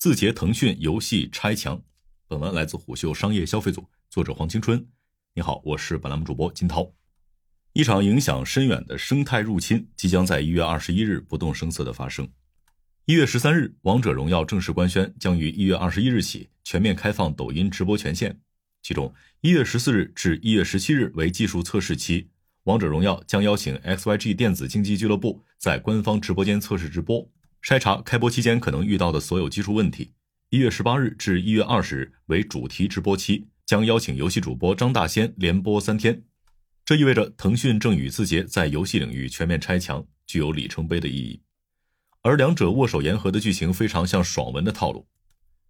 字节腾讯游戏拆墙。本文来自虎嗅商业消费组，作者黄青春。你好，我是本栏目主播金涛。一场影响深远的生态入侵即将在一月二十一日不动声色的发生。一月十三日，王者荣耀正式官宣将于一月二十一日起全面开放抖音直播权限，其中一月十四日至一月十七日为技术测试期。王者荣耀将邀请 XYG 电子竞技俱乐部在官方直播间测试直播，筛查开播期间可能遇到的所有技术问题。一月十八日至一月二十日为主题直播期，将邀请游戏主播张大仙连播三天。这意味着腾讯正与字节在游戏领域全面拆墙，具有里程碑的意义。而两者握手言和的剧情非常像爽文的套路。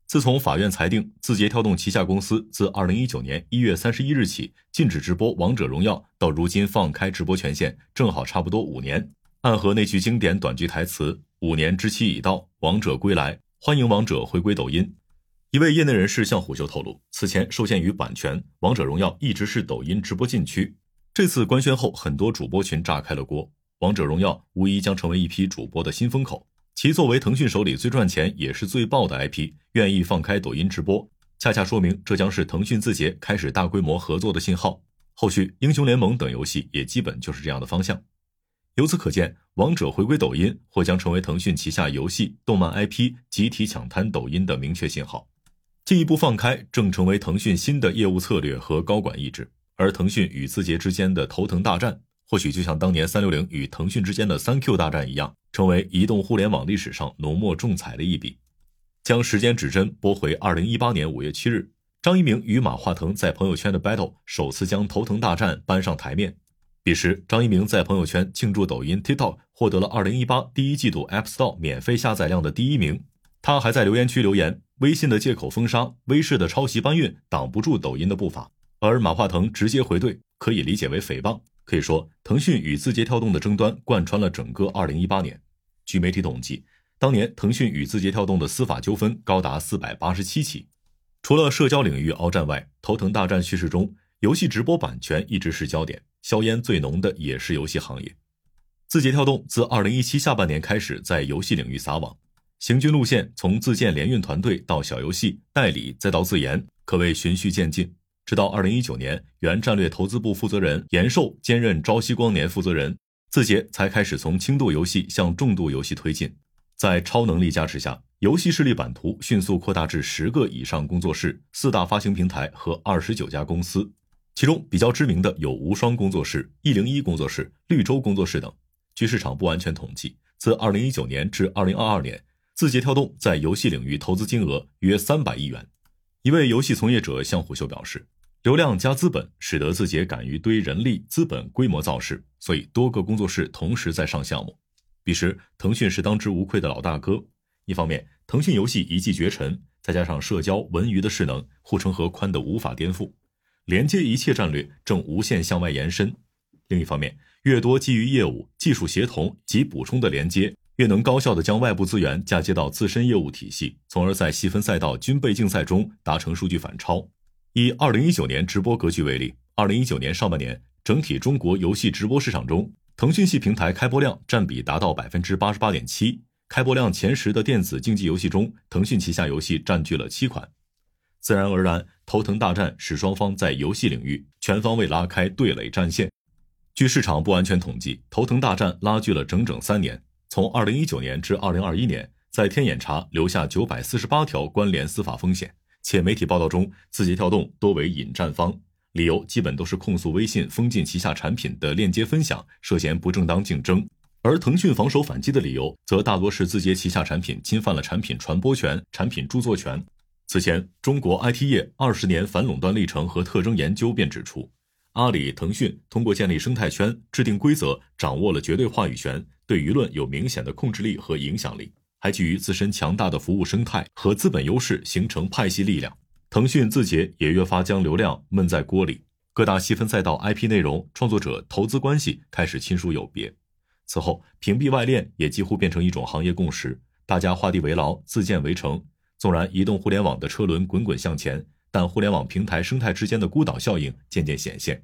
自从法院裁定字节跳动旗下公司自二零一九年一月三十一日起禁止直播王者荣耀，到如今放开直播权限，正好差不多五年。暗合那句经典短句台词：“五年之期已到，王者归来，欢迎王者回归抖音。”一位业内人士向虎嗅透露，此前受限于版权，王者荣耀一直是抖音直播禁区。这次官宣后，很多主播群炸开了锅，王者荣耀无疑将成为一批主播的新风口。其作为腾讯手里最赚钱也是最爆的 IP，愿意放开抖音直播，恰恰说明这将是腾讯字节开始大规模合作的信号。后续英雄联盟等游戏也基本就是这样的方向。由此可见，王者回归抖音或将成为腾讯旗下游戏、动漫 IP 集体抢滩抖音的明确信号。进一步放开正成为腾讯新的业务策略和高管意志，而腾讯与字节之间的头疼大战。或许就像当年三六零与腾讯之间的三 Q 大战一样，成为移动互联网历史上浓墨重彩的一笔。将时间指针拨回二零一八年五月七日，张一鸣与马化腾在朋友圈的 battle 首次将头疼大战搬上台面。彼时，张一鸣在朋友圈庆祝抖音 TikTok 获得了二零一八第一季度 App Store 免费下载量的第一名。他还在留言区留言：“微信的借口封杀，微视的抄袭搬运挡不住抖音的步伐。”而马化腾直接回怼，可以理解为诽谤。可以说，腾讯与字节跳动的争端贯穿了整个2018年。据媒体统计，当年腾讯与字节跳动的司法纠纷高达487起。除了社交领域鏖战外，头疼大战叙事中，游戏直播版权一直是焦点，硝烟最浓的也是游戏行业。字节跳动自2017下半年开始在游戏领域撒网，行军路线从自建联运团队到小游戏代理，再到自研，可谓循序渐进。直到二零一九年，原战略投资部负责人严寿兼任朝夕光年负责人，字节才开始从轻度游戏向重度游戏推进。在超能力加持下，游戏势力版图迅速扩大至十个以上工作室、四大发行平台和二十九家公司。其中比较知名的有无双工作室、一零一工作室、绿洲工作室等。据市场不完全统计，自二零一九年至二零二二年，字节跳动在游戏领域投资金额约三百亿元。一位游戏从业者向虎嗅表示。流量加资本，使得字节敢于堆人力资本规模造势，所以多个工作室同时在上项目。彼时，腾讯是当之无愧的老大哥。一方面，腾讯游戏一骑绝尘，再加上社交文娱的势能，护城河宽的无法颠覆，连接一切战略正无限向外延伸。另一方面，越多基于业务、技术协同及补充的连接，越能高效的将外部资源嫁接到自身业务体系，从而在细分赛道军备竞赛中达成数据反超。以二零一九年直播格局为例，二零一九年上半年，整体中国游戏直播市场中，腾讯系平台开播量占比达到百分之八十八点七。开播量前十的电子竞技游戏中，腾讯旗下游戏占据了七款。自然而然，头疼大战使双方在游戏领域全方位拉开对垒战线。据市场不完全统计，头疼大战拉锯了整整三年，从二零一九年至二零二一年，在天眼查留下九百四十八条关联司法风险。且媒体报道中，字节跳动多为引战方，理由基本都是控诉微信封禁旗下产品的链接分享涉嫌不正当竞争，而腾讯防守反击的理由则大多是字节旗下产品侵犯了产品传播权、产品著作权。此前，中国 IT 业二十年反垄断历程和特征研究便指出，阿里、腾讯通过建立生态圈、制定规则，掌握了绝对话语权，对舆论有明显的控制力和影响力。还基于自身强大的服务生态和资本优势形成派系力量，腾讯、字节也越发将流量闷在锅里，各大细分赛道 IP 内容创作者投资关系开始亲疏有别。此后，屏蔽外链也几乎变成一种行业共识，大家画地为牢，自建围城。纵然移动互联网的车轮滚滚向前，但互联网平台生态之间的孤岛效应渐渐显现，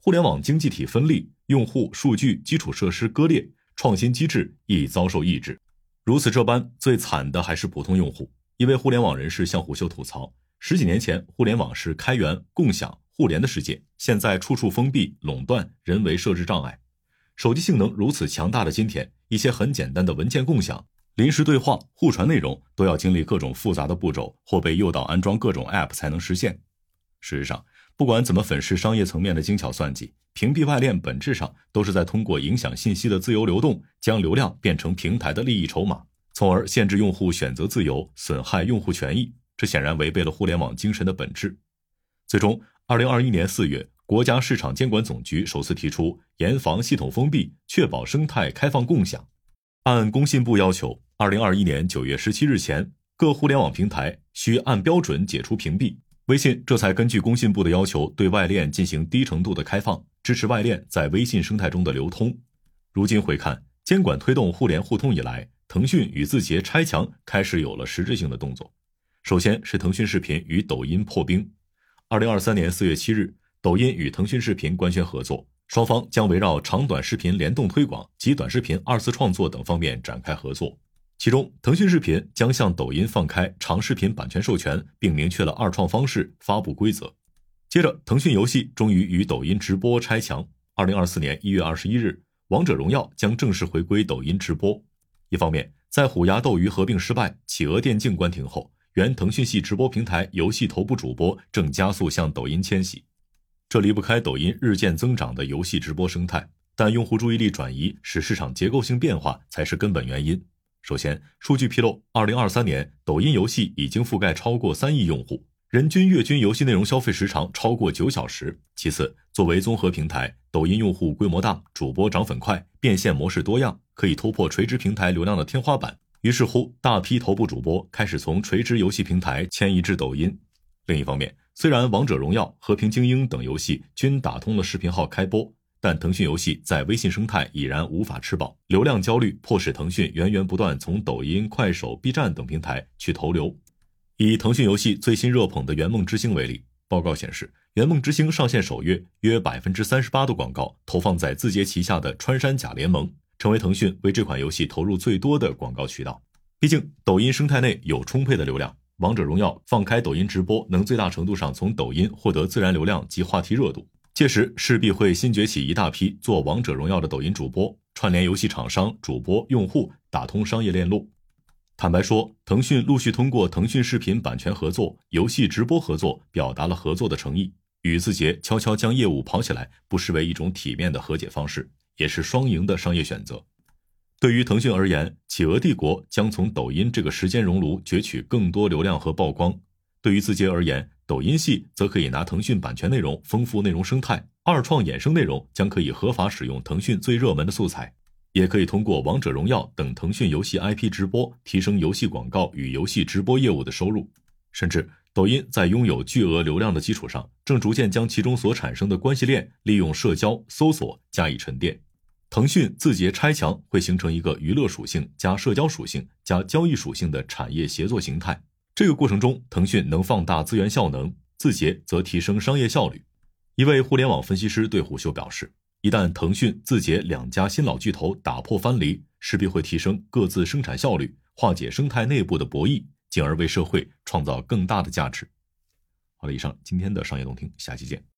互联网经济体分立，用户数据基础设施割裂，创新机制亦遭受抑制。如此这般，最惨的还是普通用户。一位互联网人士向虎嗅吐槽：十几年前，互联网是开源、共享、互联的世界，现在处处封闭、垄断，人为设置障碍。手机性能如此强大的今天，一些很简单的文件共享、临时对话、互传内容，都要经历各种复杂的步骤，或被诱导安装各种 App 才能实现。事实上，不管怎么粉饰商业层面的精巧算计，屏蔽外链本质上都是在通过影响信息的自由流动，将流量变成平台的利益筹码，从而限制用户选择自由，损害用户权益。这显然违背了互联网精神的本质。最终，二零二一年四月。国家市场监管总局首次提出严防系统封闭，确保生态开放共享。按工信部要求，二零二一年九月十七日前，各互联网平台需按标准解除屏蔽。微信这才根据工信部的要求，对外链进行低程度的开放，支持外链在微信生态中的流通。如今回看，监管推动互联互通以来，腾讯与字节拆墙开始有了实质性的动作。首先是腾讯视频与抖音破冰。二零二三年四月七日。抖音与腾讯视频官宣合作，双方将围绕长短视频联动推广及短视频二次创作等方面展开合作。其中，腾讯视频将向抖音放开长视频版权授权，并明确了二创方式、发布规则。接着，腾讯游戏终于与抖音直播拆墙。二零二四年一月二十一日，《王者荣耀》将正式回归抖音直播。一方面，在虎牙斗鱼合并失败、企鹅电竞关停后，原腾讯系直播平台游戏头部主播正加速向抖音迁徙。这离不开抖音日渐增长的游戏直播生态，但用户注意力转移使市场结构性变化才是根本原因。首先，数据披露，二零二三年抖音游戏已经覆盖超过三亿用户，人均月均游戏内容消费时长超过九小时。其次，作为综合平台，抖音用户规模大，主播涨粉快，变现模式多样，可以突破垂直平台流量的天花板。于是乎，大批头部主播开始从垂直游戏平台迁移至抖音。另一方面，虽然《王者荣耀》《和平精英》等游戏均打通了视频号开播，但腾讯游戏在微信生态已然无法吃饱，流量焦虑迫使腾讯源源不断从抖音、快手、B 站等平台去投流。以腾讯游戏最新热捧的《圆梦之星》为例，报告显示，《圆梦之星》上线首月，约百分之三十八的广告投放在字节旗下的穿山甲联盟，成为腾讯为这款游戏投入最多的广告渠道。毕竟，抖音生态内有充沛的流量。王者荣耀放开抖音直播，能最大程度上从抖音获得自然流量及话题热度。届时势必会新崛起一大批做王者荣耀的抖音主播，串联游戏厂商、主播、用户，打通商业链路。坦白说，腾讯陆续通过腾讯视频版权合作、游戏直播合作，表达了合作的诚意。与字节悄悄将业务跑起来，不失为一种体面的和解方式，也是双赢的商业选择。对于腾讯而言，企鹅帝国将从抖音这个时间熔炉攫取更多流量和曝光；对于字节而言，抖音系则可以拿腾讯版权内容丰富内容生态，二创衍生内容将可以合法使用腾讯最热门的素材，也可以通过王者荣耀等腾讯游戏 IP 直播提升游戏广告与游戏直播业务的收入。甚至，抖音在拥有巨额流量的基础上，正逐渐将其中所产生的关系链利用社交、搜索加以沉淀。腾讯、字节拆墙会形成一个娱乐属性加社交属性加交易属性的产业协作形态。这个过程中，腾讯能放大资源效能，字节则提升商业效率。一位互联网分析师对虎嗅表示，一旦腾讯、字节两家新老巨头打破藩篱，势必会提升各自生产效率，化解生态内部的博弈，进而为社会创造更大的价值。好了，以上今天的商业动听，下期见。